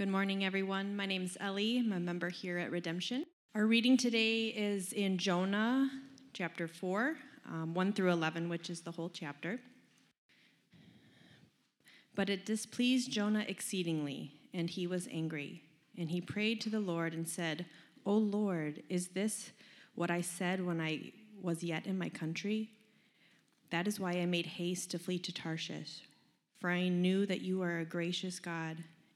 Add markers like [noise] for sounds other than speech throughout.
Good morning, everyone. My name is Ellie. I'm a member here at Redemption. Our reading today is in Jonah chapter 4, um, 1 through 11, which is the whole chapter. But it displeased Jonah exceedingly, and he was angry. And he prayed to the Lord and said, O Lord, is this what I said when I was yet in my country? That is why I made haste to flee to Tarshish, for I knew that you are a gracious God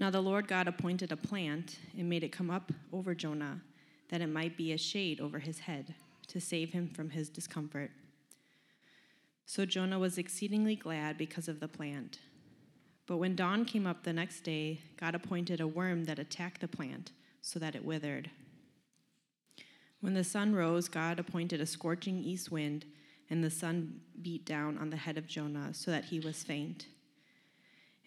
Now the Lord God appointed a plant and made it come up over Jonah, that it might be a shade over his head, to save him from his discomfort. So Jonah was exceedingly glad because of the plant. But when dawn came up the next day, God appointed a worm that attacked the plant, so that it withered. When the sun rose, God appointed a scorching east wind, and the sun beat down on the head of Jonah, so that he was faint.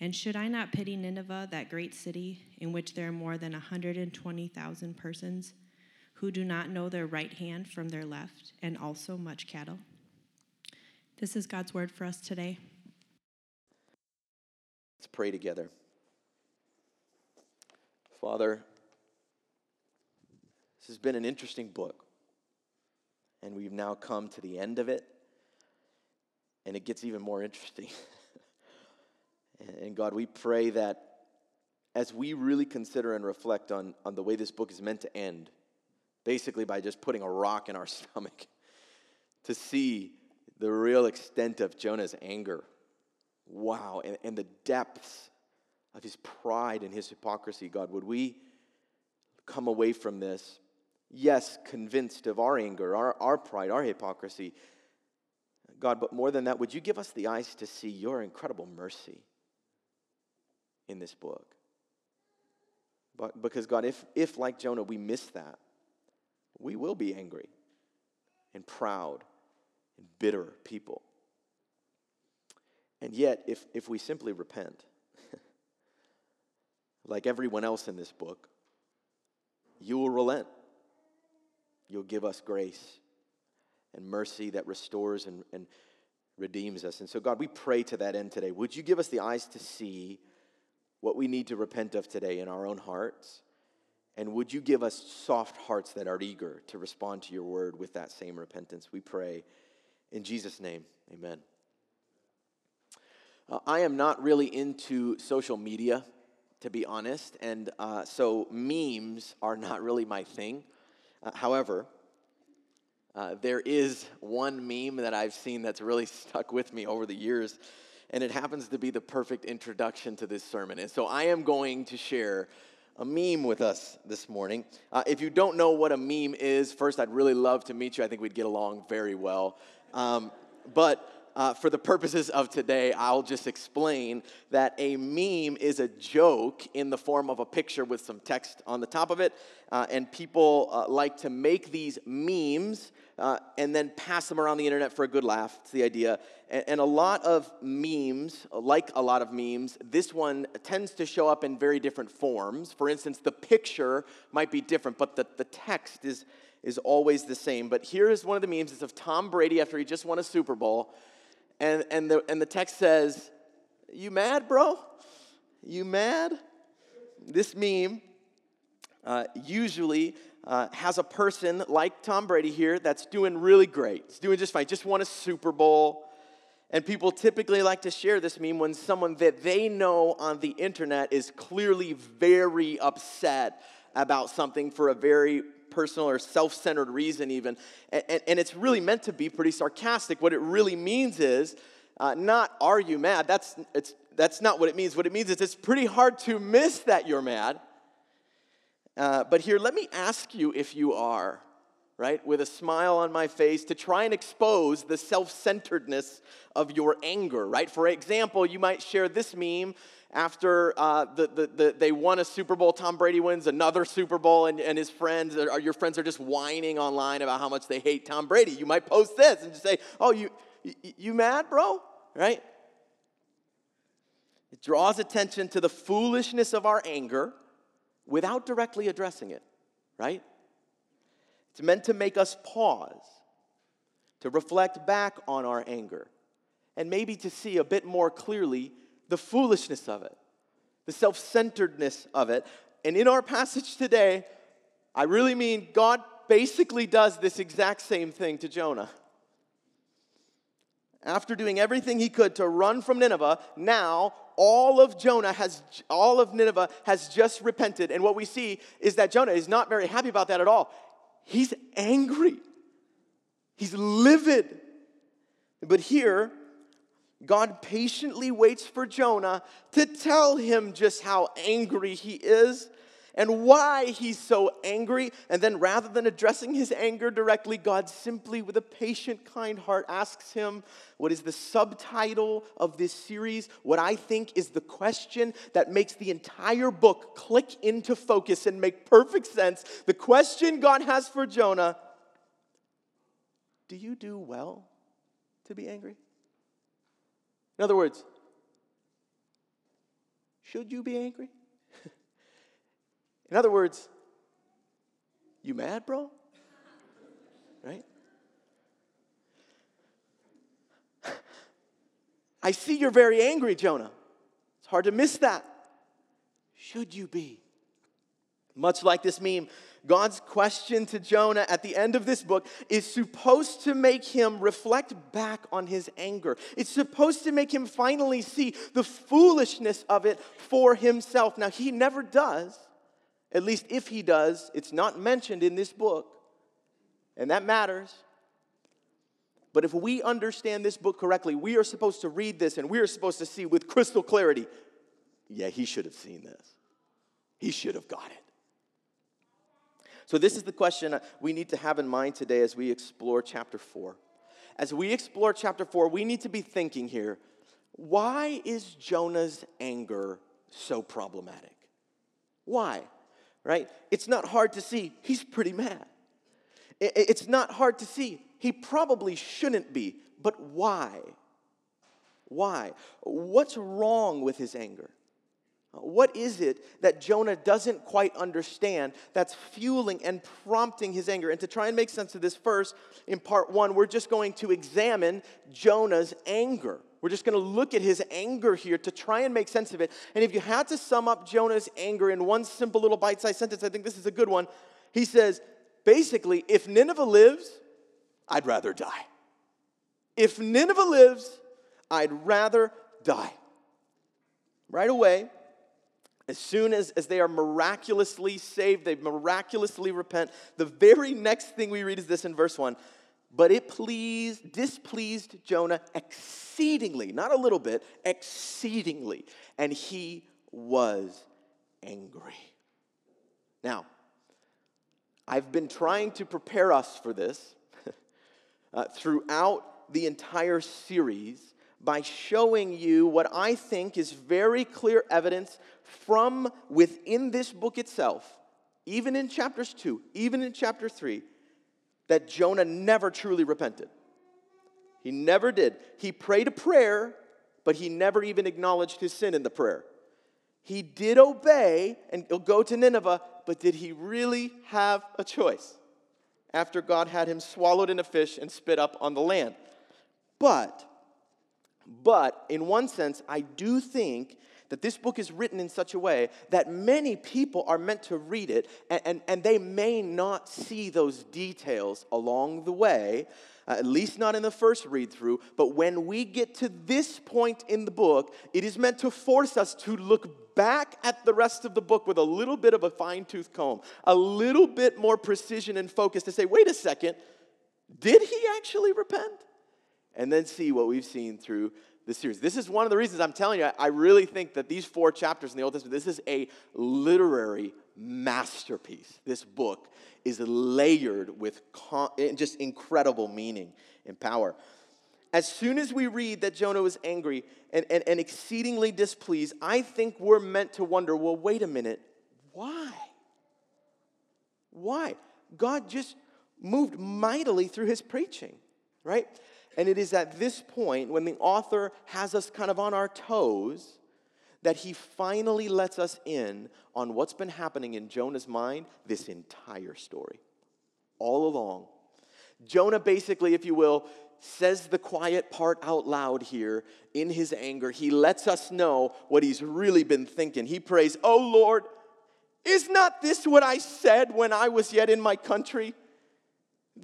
And should I not pity Nineveh, that great city, in which there are more than 120,000 persons who do not know their right hand from their left, and also much cattle? This is God's word for us today. Let's pray together. Father, this has been an interesting book, and we've now come to the end of it, and it gets even more interesting. [laughs] And God, we pray that as we really consider and reflect on, on the way this book is meant to end, basically by just putting a rock in our [laughs] stomach, to see the real extent of Jonah's anger. Wow, and, and the depths of his pride and his hypocrisy, God, would we come away from this, yes, convinced of our anger, our, our pride, our hypocrisy, God, but more than that, would you give us the eyes to see your incredible mercy? In this book. But because God, if, if like Jonah we miss that, we will be angry and proud and bitter people. And yet, if, if we simply repent, [laughs] like everyone else in this book, you will relent. You'll give us grace and mercy that restores and, and redeems us. And so, God, we pray to that end today. Would you give us the eyes to see what we need to repent of today in our own hearts. And would you give us soft hearts that are eager to respond to your word with that same repentance? We pray in Jesus' name. Amen. Uh, I am not really into social media, to be honest, and uh, so memes are not really my thing. Uh, however, uh, there is one meme that I've seen that's really [laughs] stuck with me over the years and it happens to be the perfect introduction to this sermon. And so I am going to share a meme with us this morning. Uh, if you don't know what a meme is, first, I'd really love to meet you. I think we'd get along very well. Um, but uh, for the purposes of today, I'll just explain that a meme is a joke in the form of a picture with some text on the top of it. Uh, and people uh, like to make these memes uh, and then pass them around the internet for a good laugh. It's the idea. And, and a lot of memes, like a lot of memes, this one tends to show up in very different forms. For instance, the picture might be different, but the, the text is, is always the same. But here is one of the memes. It's of Tom Brady after he just won a Super Bowl and, and, the, and the text says, You mad, bro? You mad? This meme uh, usually uh, has a person like Tom Brady here that's doing really great. It's doing just fine, just won a Super Bowl. And people typically like to share this meme when someone that they know on the internet is clearly very upset about something for a very personal or self centered reason, even. And, and, and, it's really meant to be pretty sarcastic. What it really means is uh, not, are you mad? That's, it's, that's not what it means. What it means is it's pretty hard to miss that you're mad. Uh, but here, let me ask you if you are, right? With a smile on my face to try and expose the self centeredness of your anger, right? For example, you might share this meme after uh, the, the, the, they won a Super Bowl, Tom Brady wins another Super Bowl, and, and his friends, or your friends are just whining online about how much they hate Tom Brady. You might post this and just say, Oh, you, you, you mad, bro? Right? It draws attention to the foolishness of our anger without directly addressing it, right? It's meant to make us pause, to reflect back on our anger, and maybe to see a bit more clearly the foolishness of it, the self centeredness of it. And in our passage today, I really mean God basically does this exact same thing to Jonah. After doing everything he could to run from Nineveh, now all of Jonah has all of Nineveh has just repented and what we see is that Jonah is not very happy about that at all. He's angry. He's livid. But here God patiently waits for Jonah to tell him just how angry he is and why he's so angry. And then rather than addressing his anger directly, God simply, with a patient, kind heart, asks him what is the subtitle of this series, what I think is the question that makes the entire book click into focus and make perfect sense. The question God has for Jonah Do you do well to be angry? In other words, should you be angry? In other words, you mad, bro? Right? I see you're very angry, Jonah. It's hard to miss that. Should you be? Much like this meme, God's question to Jonah at the end of this book is supposed to make him reflect back on his anger. It's supposed to make him finally see the foolishness of it for himself. Now, he never does. At least if he does, it's not mentioned in this book. And that matters. But if we understand this book correctly, we are supposed to read this and we are supposed to see with crystal clarity yeah, he should have seen this. He should have got it. So, this is the question we need to have in mind today as we explore chapter 4. As we explore chapter 4, we need to be thinking here why is Jonah's anger so problematic? Why? Right? It's not hard to see. He's pretty mad. It's not hard to see. He probably shouldn't be. But why? Why? What's wrong with his anger? What is it that Jonah doesn't quite understand that's fueling and prompting his anger? And to try and make sense of this first, in part one, we're just going to examine Jonah's anger. We're just going to look at his anger here to try and make sense of it. And if you had to sum up Jonah's anger in one simple little bite sized sentence, I think this is a good one. He says, basically, if Nineveh lives, I'd rather die. If Nineveh lives, I'd rather die. Right away, as soon as, as they are miraculously saved, they miraculously repent, the very next thing we read is this in verse 1. But it pleased, displeased Jonah exceedingly, not a little bit, exceedingly. And he was angry. Now, I've been trying to prepare us for this [laughs] uh, throughout the entire series by showing you what I think is very clear evidence from within this book itself, even in chapters 2, even in chapter 3, that Jonah never truly repented. He never did. He prayed a prayer, but he never even acknowledged his sin in the prayer. He did obey and go to Nineveh, but did he really have a choice after God had him swallowed in a fish and spit up on the land? But, but in one sense, I do think that this book is written in such a way that many people are meant to read it and, and, and they may not see those details along the way, uh, at least not in the first read through. But when we get to this point in the book, it is meant to force us to look back at the rest of the book with a little bit of a fine tooth comb, a little bit more precision and focus to say, wait a second, did he actually repent? And then see what we've seen through the series. This is one of the reasons I'm telling you, I really think that these four chapters in the Old Testament, this is a literary masterpiece. This book is layered with con- just incredible meaning and power. As soon as we read that Jonah was angry and, and, and exceedingly displeased, I think we're meant to wonder well, wait a minute, why? Why? God just moved mightily through his preaching, right? And it is at this point, when the author has us kind of on our toes, that he finally lets us in on what's been happening in Jonah's mind this entire story. All along. Jonah basically, if you will, says the quiet part out loud here in his anger. He lets us know what he's really been thinking. He prays, Oh Lord, is not this what I said when I was yet in my country?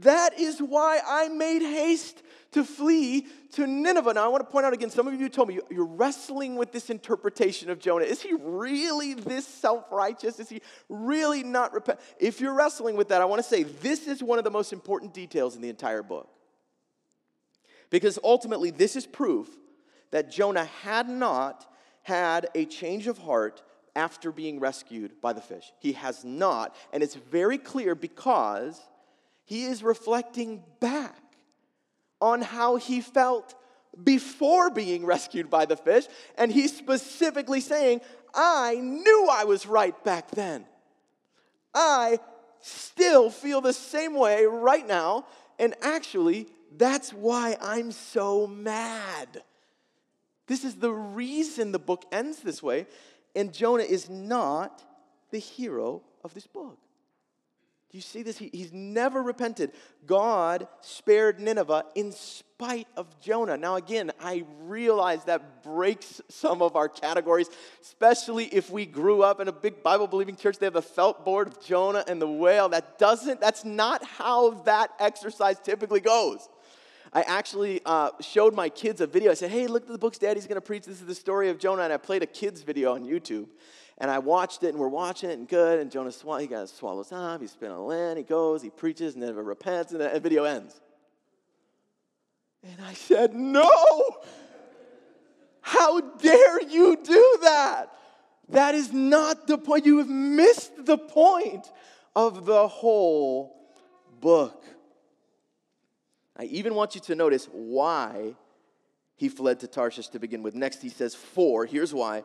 That is why I made haste to flee to Nineveh. Now, I want to point out again some of you told me you're wrestling with this interpretation of Jonah. Is he really this self righteous? Is he really not repent? If you're wrestling with that, I want to say this is one of the most important details in the entire book. Because ultimately, this is proof that Jonah had not had a change of heart after being rescued by the fish. He has not. And it's very clear because he is reflecting back on how he felt before being rescued by the fish. And he's specifically saying, I knew I was right back then. I still feel the same way right now. And actually, that's why I'm so mad. This is the reason the book ends this way. And Jonah is not the hero of this book. Do you see this? He, he's never repented. God spared Nineveh in spite of Jonah. Now, again, I realize that breaks some of our categories, especially if we grew up in a big Bible believing church. They have a felt board of Jonah and the whale. That doesn't, that's not how that exercise typically goes. I actually uh, showed my kids a video. I said, hey, look at the books Daddy's going to preach. This is the story of Jonah. And I played a kid's video on YouTube. And I watched it, and we're watching it, and good. And Jonah, sw- he got swallows up. He's spit on land. He goes, he preaches, and then he repents, and the video ends. And I said, No! How dare you do that? That is not the point. You have missed the point of the whole book. I even want you to notice why he fled to Tarshish to begin with. Next, he says, For, here's why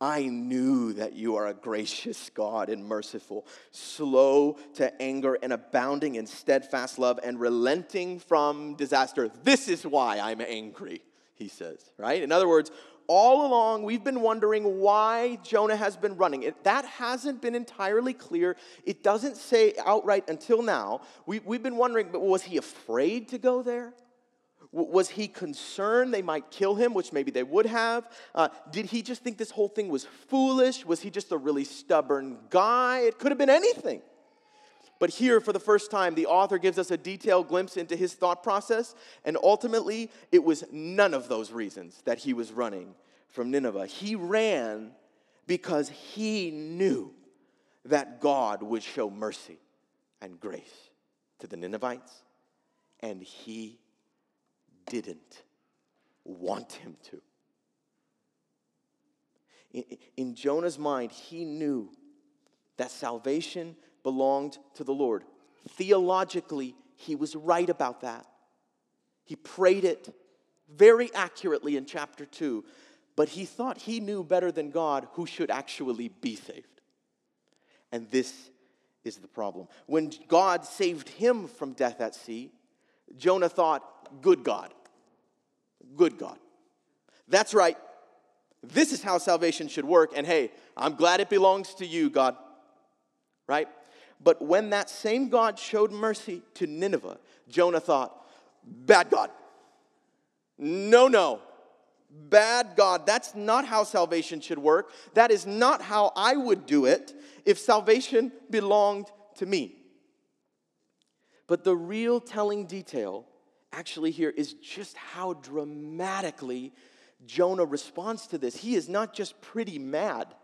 I knew that you are a gracious God and merciful, slow to anger and abounding in steadfast love and relenting from disaster. This is why I'm angry, he says, right? In other words, all along we've been wondering why Jonah has been running. It, that hasn't been entirely clear. It doesn't say outright until now. We, we've been wondering, but was he afraid to go there? Was he concerned they might kill him, which maybe they would have? Uh, did he just think this whole thing was foolish? Was he just a really stubborn guy? It could have been anything. But here, for the first time, the author gives us a detailed glimpse into his thought process, and ultimately, it was none of those reasons that he was running from Nineveh. He ran because he knew that God would show mercy and grace to the Ninevites, and he didn't want him to. In, in, Jonah's mind, he knew that salvation belonged to the Lord. Theologically, he was right about that. He prayed it very accurately in chapter 2, but he thought he knew better than God who should actually be saved. And this is the problem. When God saved him from death at sea, Jonah thought, good God good God. That's right. This is how salvation should work. And hey, I'm glad it belongs to you, God. Right? But when that same God showed mercy to Nineveh, Jonah thought, bad God. No, no. Bad God. That's not how salvation should work. That is not how I would do it if salvation belonged to me. But the real telling detail actually here is just how dramatically Jonah responds to this. He is not just pretty mad,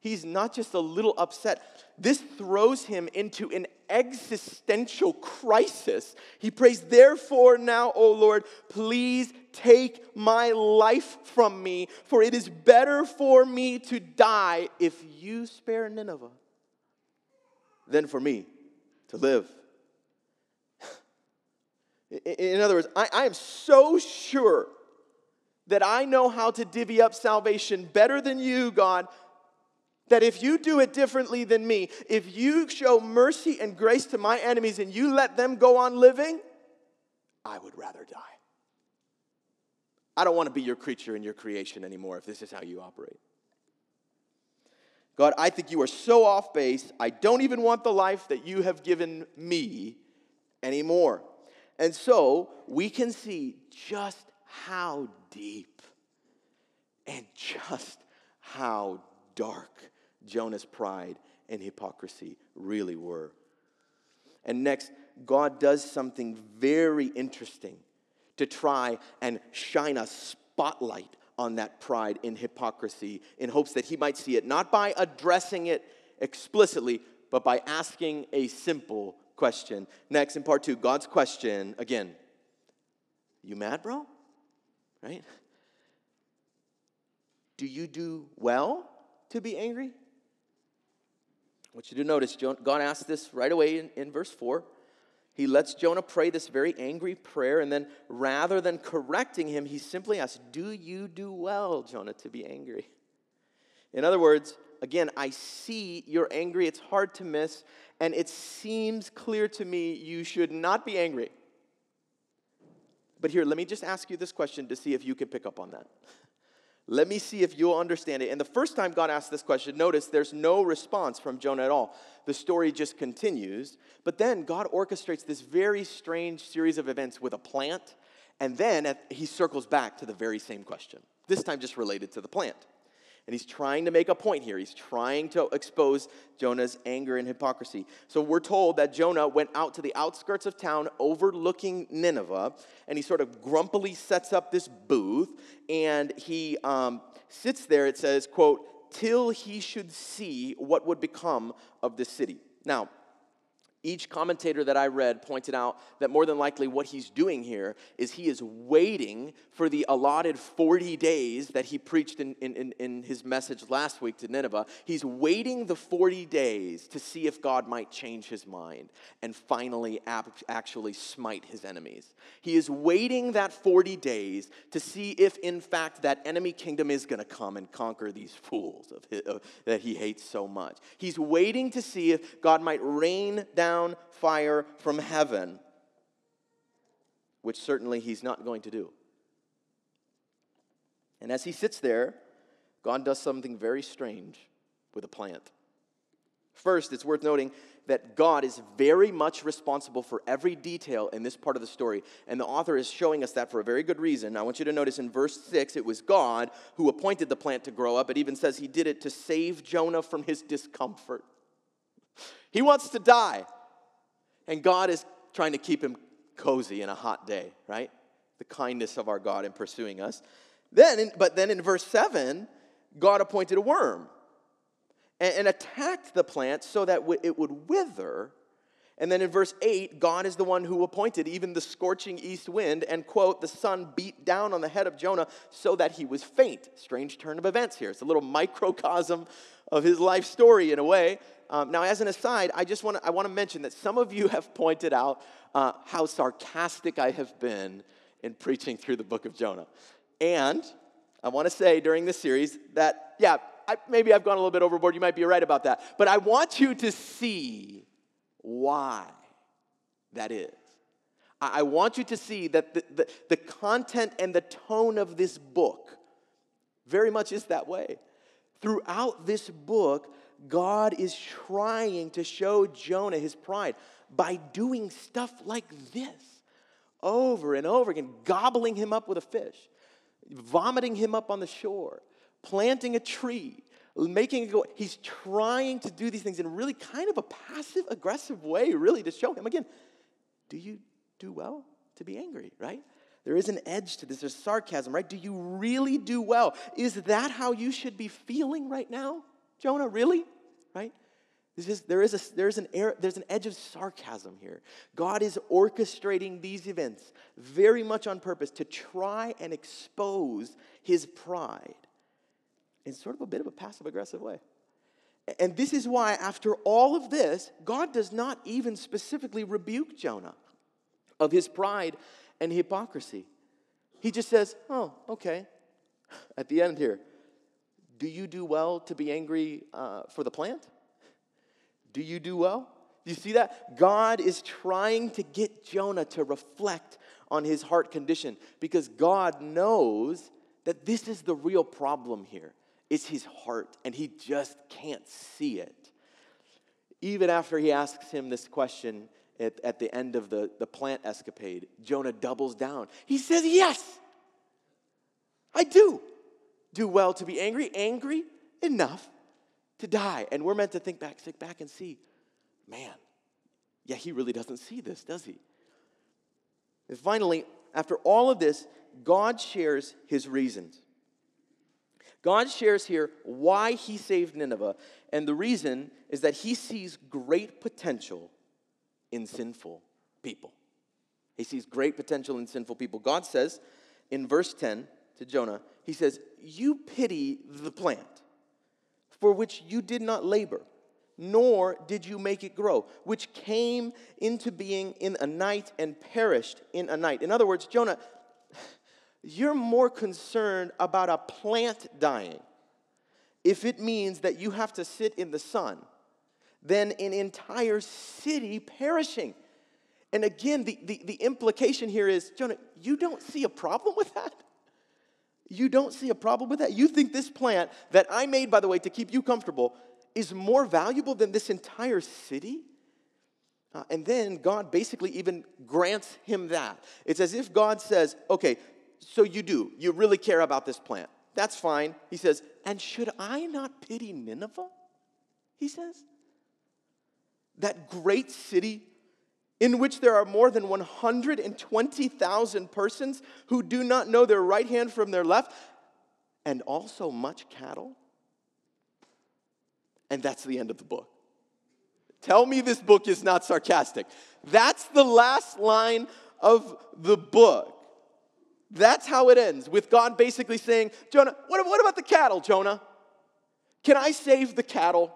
he's not just a little upset. This throws him into an existential crisis. He prays, Therefore, now, O Lord, please take my life from me, for it is better for me to die if you spare Nineveh than for me to live. In other words, I, I, am so sure that I know how to divvy up salvation better than you, God, that if you do it differently than me, if you show mercy and grace to my enemies and you let them go on living, I would rather die. I don't want to be your creature and your creation anymore if this is how you operate. God, I think you are so off base. I don't even want the life that you have given me anymore. And so we can see just how deep and just how dark Jonah's pride and hypocrisy really were. And next, God does something very interesting to try and shine a spotlight on that pride and hypocrisy in hopes that he might see it, not by addressing it explicitly, but by asking a simple question. Next, in part two, God's question again You mad, bro? Right? Do you do well to be angry? I want you to notice, God asks this right away in, in verse 4. He lets Jonah pray this very angry prayer, and then rather than correcting him, he simply asks, Do you do well, Jonah, to be angry? In other words, again, I see you're angry. It's hard to miss, and it seems clear to me you should not be angry. But here, let me just ask you this question to see if you can pick up on that. [laughs] Let me see if you'll understand it. And the first time God asked this question, notice there's no response from Jonah at all. The story just continues. But then God orchestrates this very strange series of events with a plant. And then he circles back to the very same question, this time just related to the plant. And he's trying to make a point here. He's trying to expose Jonah's anger and hypocrisy. So we're told that Jonah went out to the outskirts of town overlooking Nineveh, and he sort of grumpily sets up this booth, and he um, sits there, it says, quote, till he should see what would become of the city. Now, each commentator that I read pointed out that more than likely what he's doing here is he is waiting for the allotted 40 days that he preached in, in, in, his message last week to Nineveh. He's waiting the 40 days to see if God might change his mind and finally actually smite his enemies. He is waiting that 40 days to see if, in fact, that enemy kingdom is going to come and conquer these fools of his, of, that he hates so much. He's waiting to see if God might rain down down fire from heaven, which certainly he's not going to do. And as he sits there, God does something very strange with a plant. First, it's worth noting that God is very much responsible for every detail in this part of the story. And the author is showing us that for a very good reason. I want you to notice in verse 6, it was God who appointed the plant to grow up. It even says he did it to save Jonah from his discomfort. He wants to die. And God is trying to keep him cozy in a hot day, right? The kindness of our God in pursuing us. Then, but then in verse 7, God appointed a worm and, and attacked the plant so that it would wither. And then in verse 8, God is the one who appointed even the scorching east wind, and quote, the sun beat down on the head of Jonah so that he was faint. Strange turn of events here. It's a little microcosm of his life story in a way. Um, now, as an aside, I just want to I want to mention that some of you [laughs] have pointed out uh, how sarcastic I have been in preaching through the book of Jonah, and I want to say during this series that yeah, I, maybe I've gone a little bit overboard. You might be right about that, but I want you to see why that is. I, want you to see that the, the, the content and the tone of this book very much is that way. Throughout this book, God is trying to show Jonah his pride by doing stuff like this over and over again, gobbling him up with a fish. vomiting him up on the shore, planting a tree, making it go. He's trying to do these things in really kind of a passive aggressive way, really, to show him again, do you do well to be angry, right? There is an edge to this. There's sarcasm, right? Do you really do well? Is that how you should be feeling right now, Jonah? Really? Right? Is, there, is a, there is an air, there's an edge of sarcasm here. God is orchestrating these events very much on purpose to try and expose his pride in sort of a bit of a passive aggressive way. And this is why, after all of this, God does not even specifically rebuke Jonah of his pride and hypocrisy. He just says, Oh, okay. At the end here, do you do well to be angry uh, for the plant? Do you do well? Do you see that? God is trying to get Jonah to reflect on his heart condition because God knows that this is the real problem here. It's his heart, and he just can't see it. Even after he asks him this question at, at the end of the, the plant escapade, Jonah doubles down. He says, Yes, I do do well to be angry, angry enough to die. And we're meant to think back, sit back and see, man, yeah, he really doesn't see this, does he? And finally, after all of this, God shares his reasons. God shares here why he saved Nineveh, and the reason is that he sees great potential in sinful people. He sees great potential in sinful people. God says in verse 10 to Jonah, He says, You pity the plant for which you did not labor, nor did you make it grow, which came into being in a night and perished in a night. In other words, Jonah, you're more concerned about a plant dying if it means that you have to sit in the sun than an entire city perishing. And again, the, the, the implication here is Jonah, you don't see a problem with that? You don't see a problem with that? You think this plant that I made, by the way, to keep you comfortable, is more valuable than this entire city? Uh, and then God basically even grants him that. It's as if God says, okay, so you do. You really care about this plant. That's fine. He says, and should I not pity Nineveh? He says. That great city in which there are more than 120,000 persons who do not know their right hand from their left, and also much cattle. And that's the end of the book. Tell me this book is not sarcastic. That's the last line of the book. That's how it ends, with God basically saying, Jonah, what, what about the cattle, Jonah? Can I save the cattle?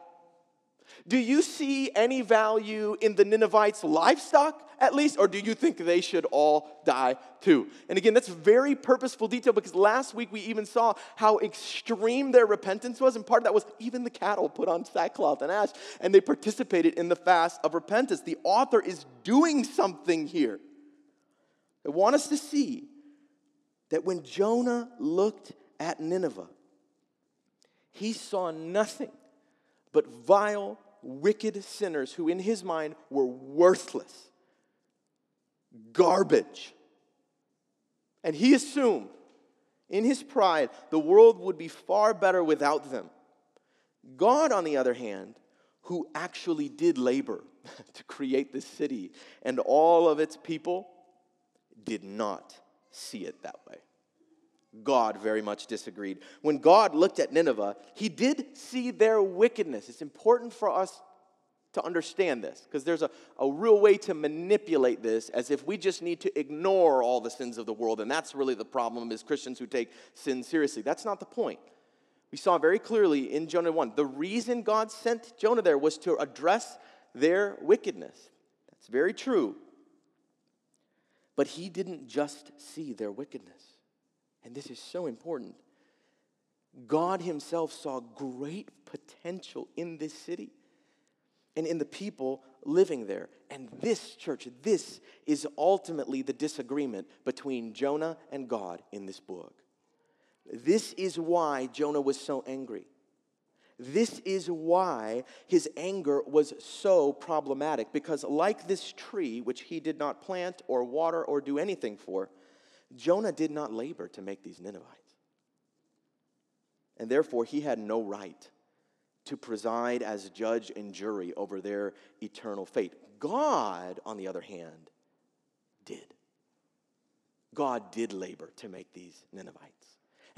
Do you see any value in the Ninevites' livestock, at least, or do you think they should all die too? And again, that's very purposeful detail because last week we even saw how extreme their repentance was, and part of that was even the cattle put on sackcloth and ash, and they participated in the fast of repentance. The author is doing something here. I want us to see that when Jonah looked at Nineveh, he saw nothing but vile, wicked sinners who, in his mind, were worthless, garbage. And he assumed, in his pride, the world would be far better without them. God, on the other hand, who actually did labor [laughs] to create this city and all of its people, did not see it that way. God very much disagreed. When God looked at Nineveh, he did see their wickedness. It's important for us to understand this because there's a, a real way to manipulate this as if we just need to ignore all the sins of the world. And that's really the problem is Christians who take sin seriously. That's not the point. We saw very clearly in Jonah 1 the reason God sent Jonah there was to address their wickedness. That's very true. But he didn't just see their wickedness. And this is so important. God Himself saw great potential in this city and in the people living there. And this church, this is ultimately the disagreement between Jonah and God in this book. This is why Jonah was so angry. This is why his anger was so problematic because, like this tree, which he did not plant or water or do anything for, Jonah did not labor to make these Ninevites. And therefore, he had no right to preside as judge and jury over their eternal fate. God, on the other hand, did. God did labor to make these Ninevites.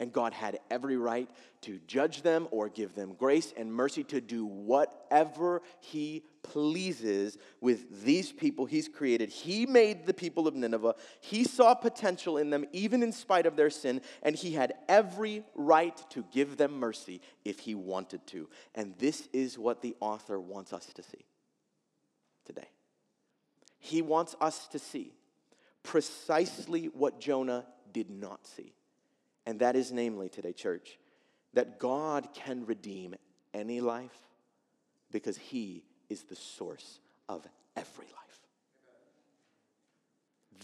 And God had every right to judge them or give them grace and mercy to do whatever He pleases with these people He's created. He made the people of Nineveh. He saw potential in them, even in spite of their sin, and He had every right to give them mercy if He wanted to. And this is what the author wants us to see today. He wants us to see precisely what Jonah did not see. And that is, namely, today, church, that God can redeem any life because He is the source of every life.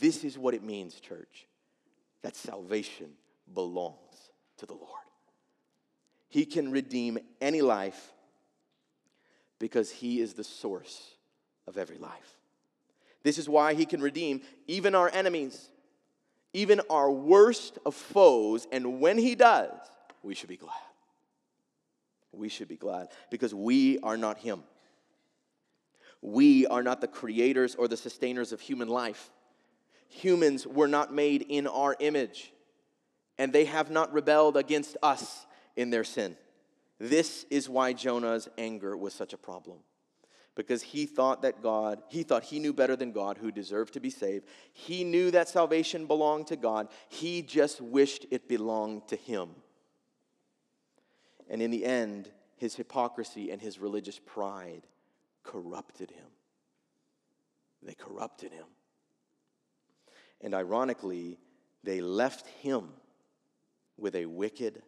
This is what it means, church, that salvation belongs to the Lord. He can redeem any life because He is the source of every life. This is why He can redeem even our enemies even our worst of foes. And when he does, we should be glad. We should be glad because we are not him. We are not the creators or the sustainers of human life. Humans were not made in our image, and they have not rebelled against us in their sin. This is why Jonah's anger was such a problem because he thought that God, he thought he knew better than God who deserved to be saved. He knew that salvation belonged to God. He just wished it belonged to him. And in the end, his hypocrisy and his religious pride corrupted him. They corrupted him. And ironically, they left him with a wicked,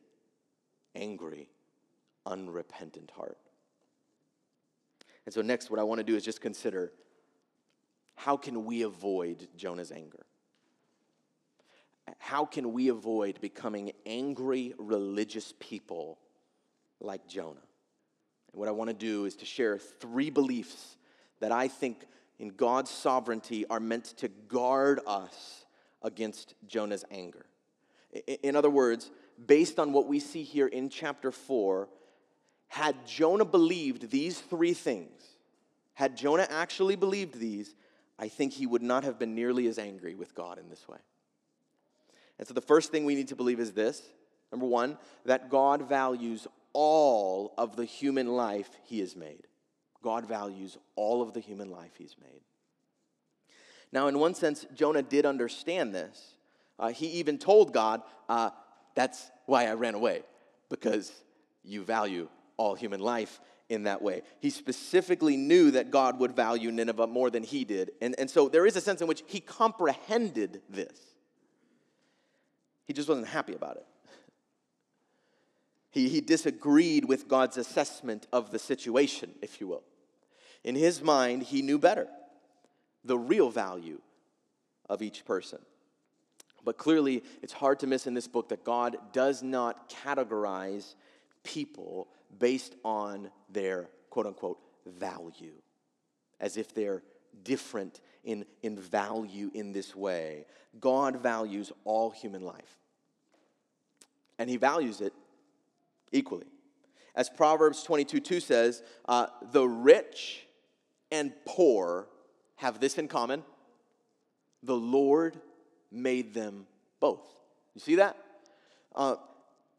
angry, unrepentant heart. And so, next, what I want to do is just consider how can we avoid Jonah's anger? How can we avoid becoming angry religious people like Jonah? And what I want to do is to share three beliefs that I think in God's sovereignty are meant to guard us against Jonah's anger. In other words, based on what we see here in chapter 4, had Jonah believed these three things, had Jonah actually believed these, I think he would not have been nearly as angry with God in this way. And so the first thing we need to believe is this number one, that God values all of the human life he has made. God values all of the human life he's made. Now, in one sense, Jonah did understand this. Uh, he even told God, uh, That's why I ran away, because you value all human life in that way. He specifically knew that God would value Nineveh more than he did. And, and so there is a sense in which he comprehended this. He just wasn't happy about it. He, he disagreed with God's assessment of the situation, if you will. In his mind, he knew better the real value of each person. But clearly, it's hard to miss in this book that God does not categorize people based on their quote unquote value, as if they're different in, in value in this way. God values all human life, and He values it equally. As Proverbs 22 2 says, uh, the rich and poor have this in common the Lord made them both. You see that? Uh,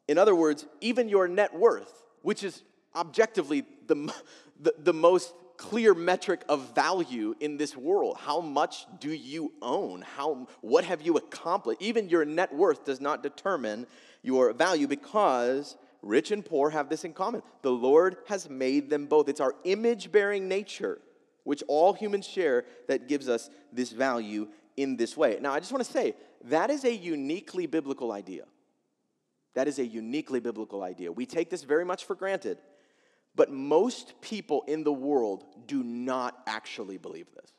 in other words, even your net worth which is objectively the, the, the most clear metric of value in this world. How much do you own? How, what have you accomplished? Even your net worth does not determine your value because rich and poor have this in common. The Lord has made them both. It's our image bearing nature, which all humans share, that gives us this value in this way. Now, I just want to say that is a uniquely biblical idea. That is a uniquely biblical idea. We take this very much for granted, but most people in the world do not actually believe this.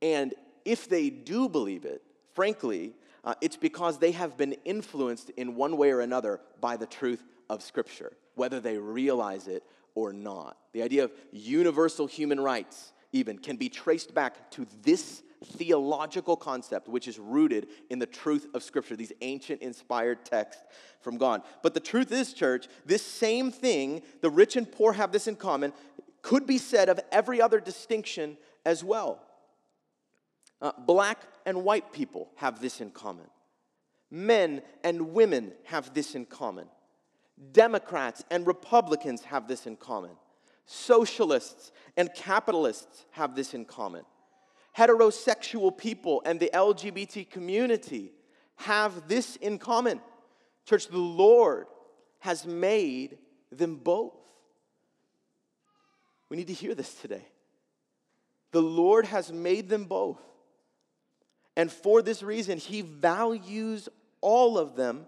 And if they do believe it, frankly, uh, it's because they have been influenced in one way or another by the truth of Scripture, whether they realize it or not. The idea of universal human rights, even, can be traced back to this theological concept which is rooted in the truth of Scripture, these ancient inspired texts from God. But the truth is, church, this same thing, the rich and poor have this in common, could be said of every other distinction as well. Uh, black and white people have this in common. Men and women have this in common. Democrats and Republicans have this in common. Socialists and capitalists have this in common. Heterosexual people and the LGBT community have this in common. Church, the Lord has made them both. We need to hear this today. The Lord has made them both. And for this reason, He values all of them,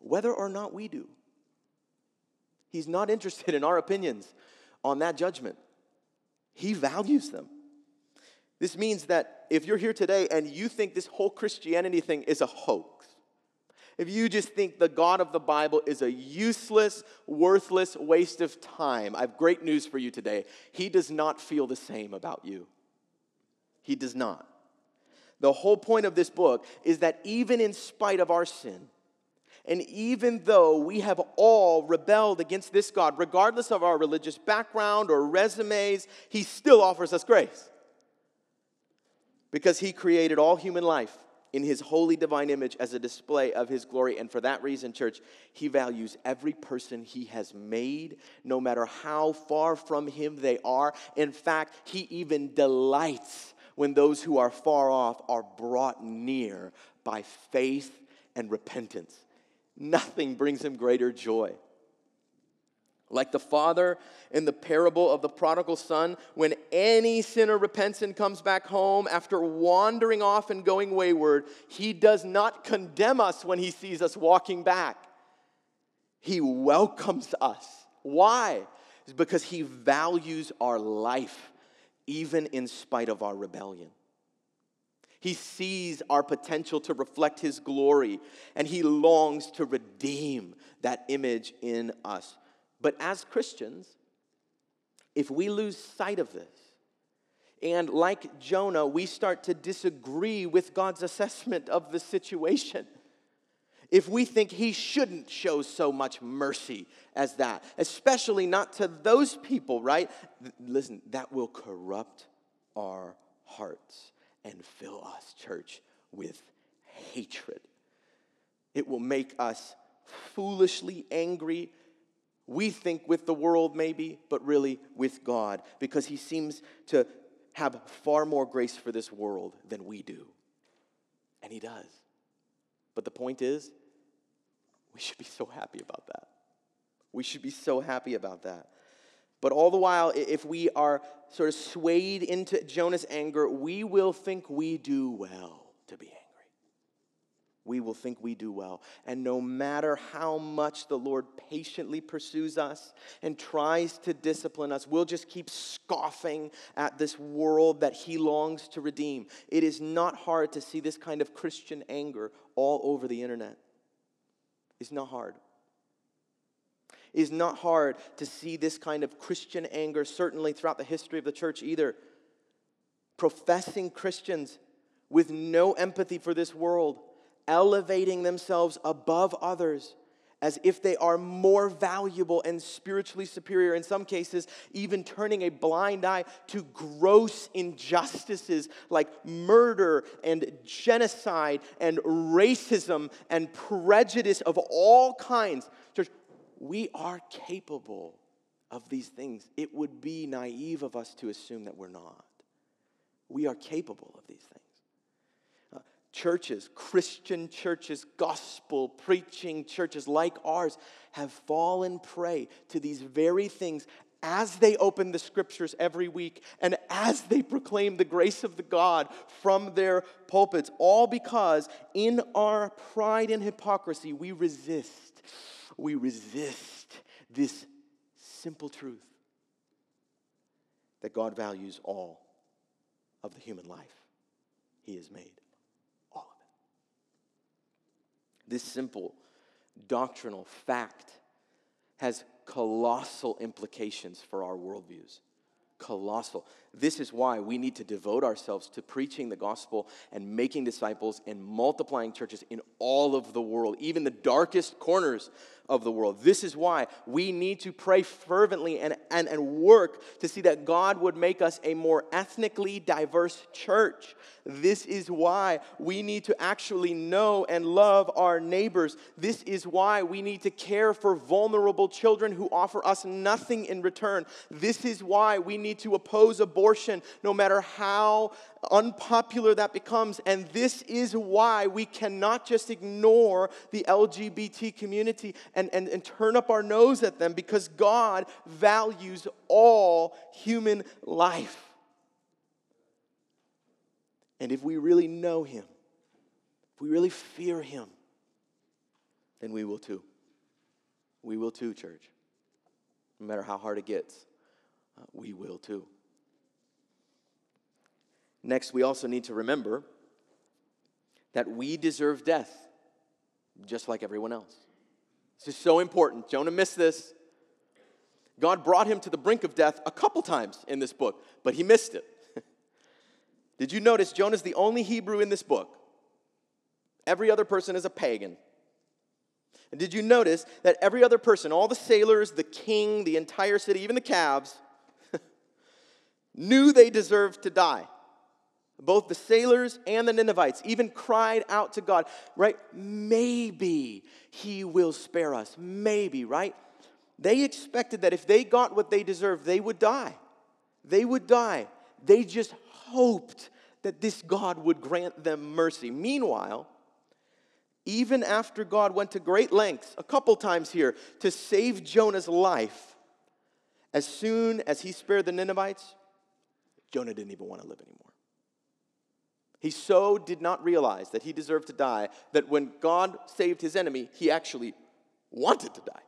whether or not we do. He's not interested in our opinions on that judgment. He values them. This means that if you're here today and you think this whole Christianity thing is a hoax, if you just think the God of the Bible is a useless, worthless waste of time, I have great news for you today. He does not feel the same about you. He does not. The whole point of this book is that even in spite of our sin, and even though we have all rebelled against this God, regardless of our religious background or resumes, He still offers us grace. Because He created all human life in His holy divine image as a display of His glory. And for that reason, church, He values every person He has made, no matter how far from Him they are. In fact, He even delights when those who are far off are brought near by faith and repentance. Nothing brings him greater joy. Like the father in the parable of the prodigal son, when any sinner repents and comes back home after wandering off and going wayward, he does not condemn us when he sees us walking back. He welcomes us. Why? It's because he values our life, even in spite of our rebellion. He sees our potential to reflect His glory, and He longs to redeem that image in us. But as Christians, if we lose sight of this, and like Jonah, we start to disagree with God's assessment of the situation. If we think he shouldn't show so much mercy as that, especially not to those people, right? Listen, that will corrupt our hearts and fill us, church, with hatred. It will make us foolishly angry. We think with the world, maybe, but really with God, because He seems to have far more grace for this world than we do. And He does. But the point is, we should be so happy about that. We should be so happy about that. But all the while, if we are sort of swayed into Jonah's anger, we will think we do well to be. We will think we do well. And no matter how much the Lord patiently pursues us and tries to discipline us, we'll just keep scoffing at this world that He longs to redeem. It is not hard to see this kind of Christian anger all over the internet. It's not hard is not hard to see this kind of Christian anger, certainly throughout the history of the church either. Professing Christians with no empathy for this world, elevating themselves above others as if they are more valuable and spiritually superior, in some cases, even turning a blind eye to gross injustices like murder and genocide and racism and prejudice of all kinds. Church, we are capable of these things. It would be naive of us to assume that we're not. We are capable of these things. Churches, Christian churches, gospel preaching churches like ours have fallen prey to these very things as they open the scriptures every week and as they proclaim the grace of the God from their pulpits, all because in our pride and hypocrisy we resist we resist this simple truth that God values all of the human life He has made. All of it. This simple doctrinal fact has colossal implications for our worldviews. colossal. This is why we need to devote ourselves to preaching the gospel and making disciples and multiplying churches in all of the world, even the darkest corners of the world. This is why we need to pray fervently and, and, and work to see that God would make us a more ethnically diverse church. This is why we need to actually know and love our neighbors. This is why we need to care for vulnerable children who offer us nothing in return. This is why we need to oppose abortion no matter how unpopular that becomes. And this is why we cannot just ignore the LGBT community and, and, and turn up our nose at them because God values all human life. And if we really know Him, if we really fear Him, then we will too. We will too, church. No matter how hard it gets, uh, we will too. Next, we also need to remember that we deserve death just like everyone else. This is so important. Jonah missed this. God brought him to the brink of death a couple times in this book, but he missed it. [laughs] Did you notice Jonah's the only Hebrew in this book? Every other person is a pagan. And did you notice that every other person, all the sailors, the king, the entire city, even the calves, [laughs] knew they deserved to die? Both the sailors and the Ninevites even cried out to God, right? Maybe he will spare us. Maybe, right? They expected that if they got what they deserved, they would die. They would die. They just hoped that this God would grant them mercy. Meanwhile, even after God went to great lengths, a couple times here, to save Jonah's life, as soon as he spared the Ninevites, Jonah didn't even want to live anymore. He so did not realize that he deserved to die that when God saved his enemy, he actually wanted to die.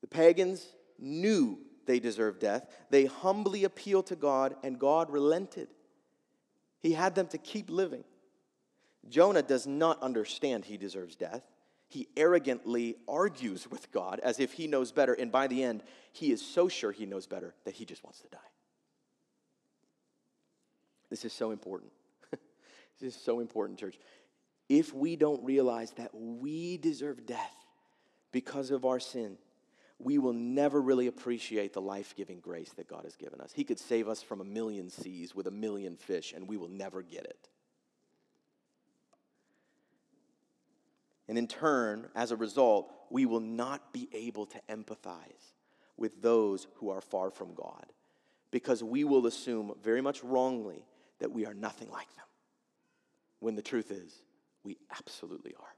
The pagans knew they deserved death. They humbly appealed to God, and God relented. He had them to keep living. Jonah does not understand he deserves death. He arrogantly argues with God as if he knows better, and by the end, he is so sure he knows better that he just wants to die. This is so important. [laughs] this is so important, church. If we don't realize that we deserve death because of our sin, we will never really appreciate the life giving grace that God has given us. He could save us from a million seas with a million fish, and we will never get it. And in turn, as a result, we will not be able to empathize with those who are far from God because we will assume very much wrongly that we are nothing like them. When the truth is, we absolutely are.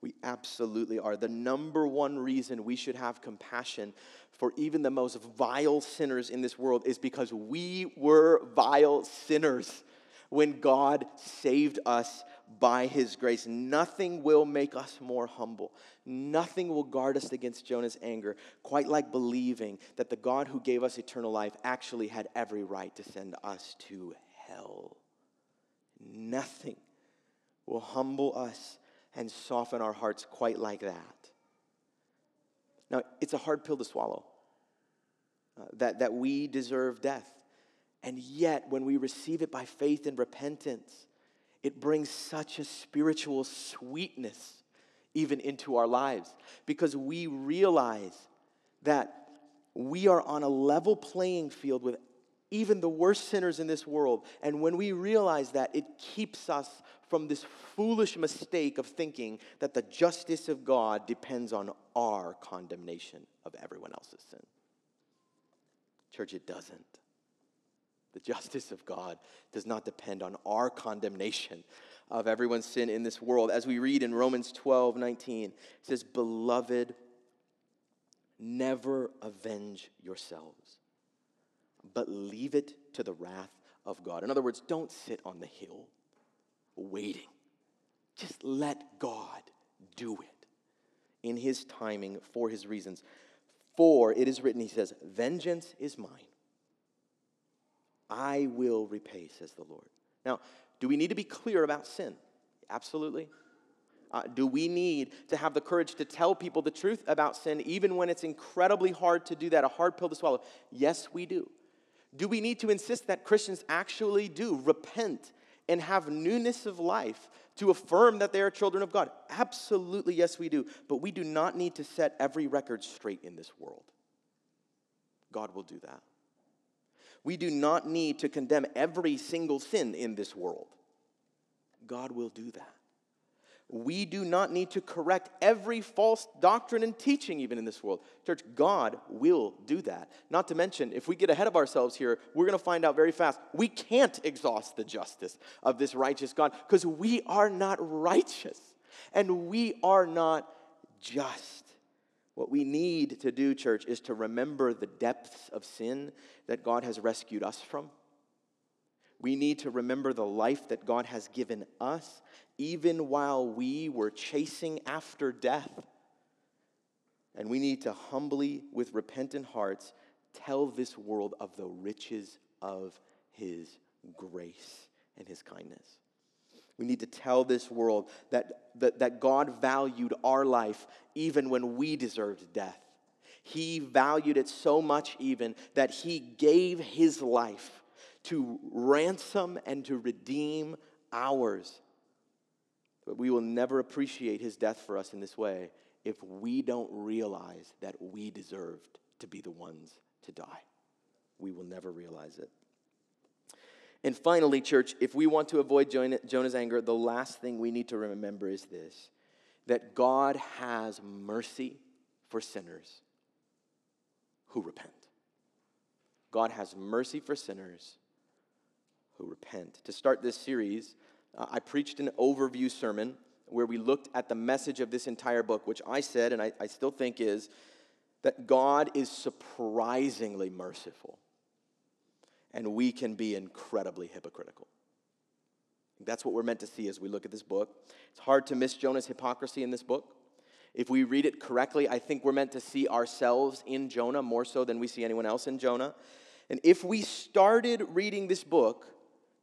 We absolutely are. The number one reason we should have compassion for even the most vile sinners in this world is because we were vile sinners when God saved us by his grace. Nothing will make us more humble. Nothing will guard us against Jonah's anger, quite like believing that the God who gave us eternal life actually had every right to send us to hell. Nothing will humble us and soften our hearts quite like that. Now, it's a hard pill to swallow uh, that, that we deserve death. And yet, when we receive it by faith and repentance, it brings such a spiritual sweetness even into our lives because we realize that we are on a level playing field with even the worst sinners in this world. And when we realize that, it keeps us from this foolish mistake of thinking that the justice of God depends on our condemnation of everyone else's sin. Church, it doesn't. The justice of God does not depend on our condemnation of everyone's sin in this world. As we read in Romans 12 19, it says, Beloved, never avenge yourselves but leave it to the wrath of God. In other words, don't sit on the hill waiting. Just let God do it in his timing for his reasons. For it is written, he says, Vengeance is mine. I will repay, says the Lord. Now, do we need to be clear about sin? Absolutely. Uh, do we need to have the courage to tell people the truth about sin, even when it's incredibly hard to do that, a hard pill to swallow? Yes, we do. Do we need to insist that Christians actually do repent and have newness of life to affirm that they are children of God? Absolutely, yes, we do. But we do not need to set every record straight in this world. God will do that. We do not need to condemn every single sin in this world. God will do that. We do not need to correct every false doctrine and teaching, even in this world. Church, God will do that. Not to mention, if we get ahead of ourselves here, we're going to find out very fast we can't exhaust the justice of this righteous God because we are not righteous and we are not just. What we need to do, church, is to remember the depths of sin that God has rescued us from. We need to remember the life that God has given us, even while we were chasing after death. And we need to humbly, with repentant hearts, tell this world of the riches of His grace and His kindness. We need to tell this world that, that, that God valued our life even when we deserved death. He valued it so much, even, that He gave His life to ransom and to redeem ours. But we will never appreciate His death for us in this way if we don't realize that we deserved to be the ones to die. We will never realize it. And finally, church, if we want to avoid Jonah's anger, the last thing we need to remember is this that God has mercy for sinners who repent. God has mercy for sinners who repent. To start this series, uh, I preached an overview sermon where we looked at the message of this entire book, which I said, and I, I still think is, that God is surprisingly merciful and we can be incredibly hypocritical. That's what we're meant to see as we look at this book. It's hard to miss Jonah's hypocrisy in this book. If we read it correctly, I think we're meant to see ourselves in Jonah more so than we see anyone else in Jonah. And if we started reading this book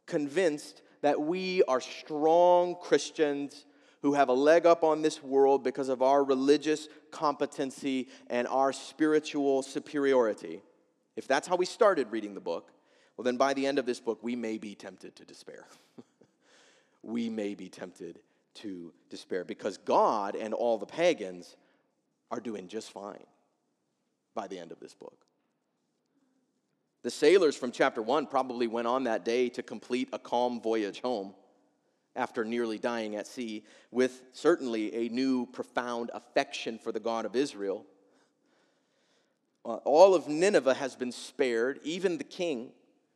convinced that we are strong Christians who have a leg up on this world because of our religious competency and our spiritual superiority, if that's how we started reading the book, well, then by the end of this book, we may be tempted to despair. [laughs] we may be tempted to despair because God and all the pagans are doing just fine by the end of this book. The sailors from chapter 1 probably went on that day to complete a calm voyage home after nearly dying at sea, with certainly a new profound affection for the God of Israel. Uh, all of Nineveh has been spared, even the king.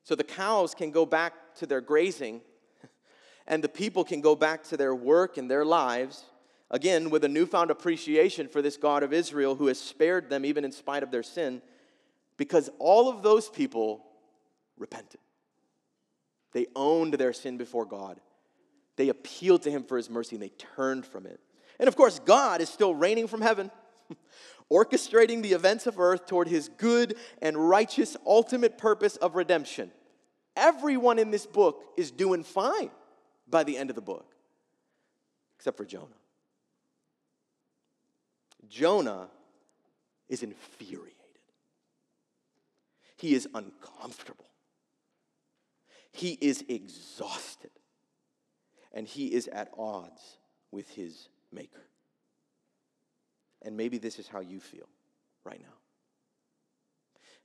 So the cows can go back to their grazing, [laughs] and the people can go back to their work and their lives, again, with a newfound appreciation for this God of Israel who has spared them even in spite of their sin, because all of those people repented. They owned their sin before God. They appealed to Him for His mercy and they turned from it. And of course, God is still reigning from heaven, [laughs] orchestrating the events of earth toward his good and righteous ultimate purpose of redemption. Everyone in this book is doing fine by the end of the book, except for Jonah. Jonah is infuriated, he is uncomfortable, he is exhausted, and he is at odds with his Maker. And maybe this is how you feel right now.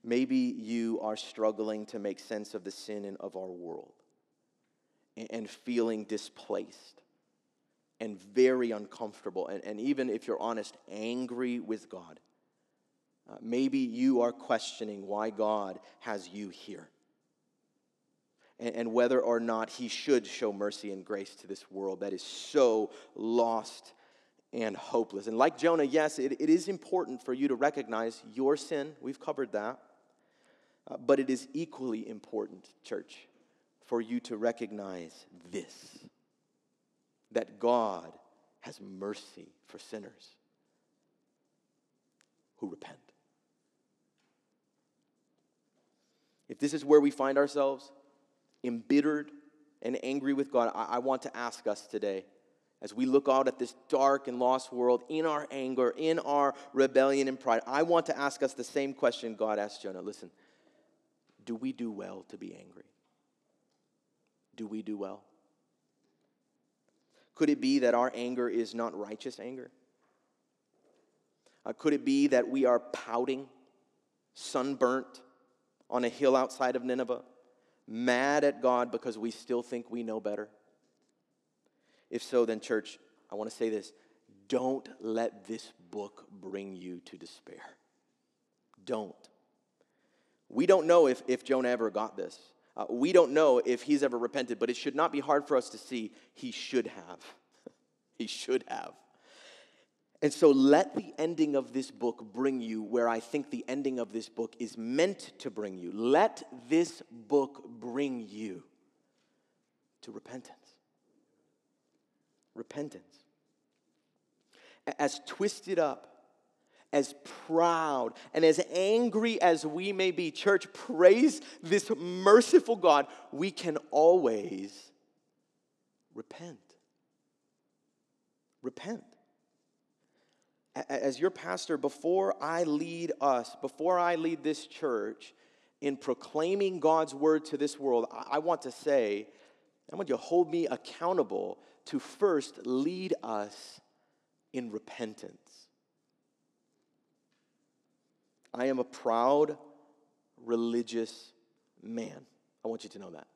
Maybe you are struggling to make sense of the sin of our world and feeling displaced and very uncomfortable, and, and even if you're honest, angry with God. Uh, maybe you are questioning why God has you here and, and whether or not He should show mercy and grace to this world that is so lost and hopeless. And like Jonah, yes, it, it is important for you to recognize your sin. We've covered that. Uh, but it is equally important, church, for you to recognize this that God has mercy for sinners who repent. If this is where we find ourselves, embittered and angry with God, I, I want to ask us today as we look out at this dark and lost world in our anger, in our rebellion and pride, I want to ask us the same question God asked Jonah. Listen, do we do well to be angry? Do we do well? Could it be that our anger is not righteous anger? Uh, could it be that we are pouting, sunburnt on a hill outside of Nineveh, mad at God because we still think we know better? If so, then, church, I want to say this don't let this book bring you to despair. Don't. We don't know if, if Jonah ever got this. Uh, we don't know if he's ever repented, but it should not be hard for us to see he should have. [laughs] he should have. And so let the ending of this book bring you where I think the ending of this book is meant to bring you. Let this book bring you to repentance. Repentance. As twisted up, as proud, and as angry as we may be, church, praise this merciful God. We can always repent. Repent as your pastor, before I lead us, before I lead this church in proclaiming God's word to this world, I want to say, I want you to hold me accountable to first lead us in repentance. I am a proud religious man. I want you to know that.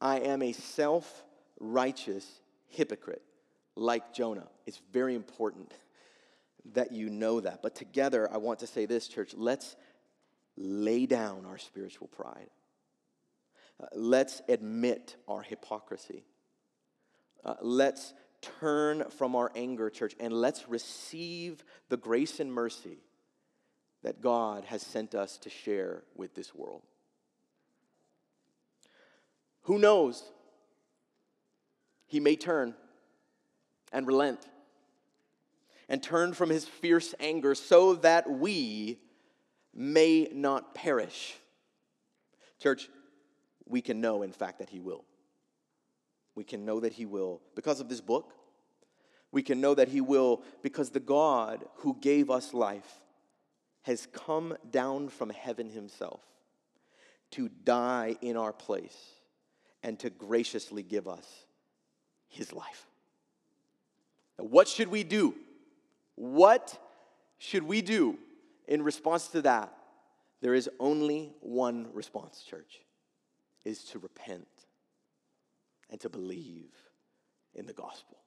I am a self righteous hypocrite like Jonah. It's very important that you know that. But together, I want to say this, church let's lay down our spiritual pride. Uh, let's admit our hypocrisy. Uh, let's turn from our anger, church, and let's receive the grace and mercy that God has sent us to share with this world. Who knows? He may turn and relent and turn from his fierce anger so that we may not perish. Church, we can know, in fact, that he will. We can know that he will because of this book. We can know that he will because the God who gave us life has come down from heaven himself to die in our place and to graciously give us his life. Now, what should we do what should we do in response to that? There is only one response, church, is to repent and to believe in the gospel.